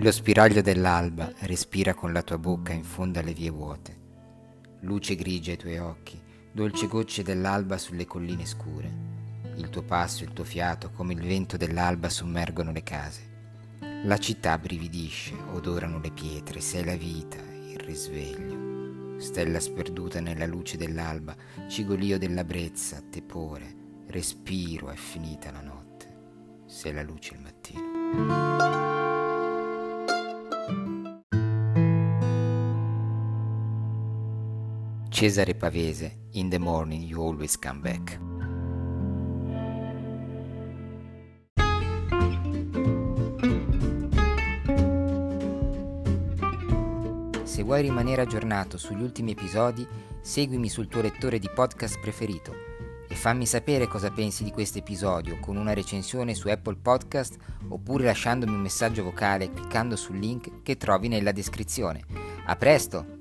Lo spiraglio dell'alba respira con la tua bocca in fondo alle vie vuote. Luce grigia ai tuoi occhi, dolci gocce dell'alba sulle colline scure. Il tuo passo, il tuo fiato, come il vento dell'alba sommergono le case. La città brividisce, odorano le pietre, sei la vita, il risveglio. Stella sperduta nella luce dell'alba, cigolio della brezza, tepore, respiro, è finita la notte. Sei la luce il mattino. Cesare Pavese, In the morning you always come back. Se vuoi rimanere aggiornato sugli ultimi episodi, seguimi sul tuo lettore di podcast preferito e fammi sapere cosa pensi di questo episodio con una recensione su Apple Podcast oppure lasciandomi un messaggio vocale cliccando sul link che trovi nella descrizione. A presto!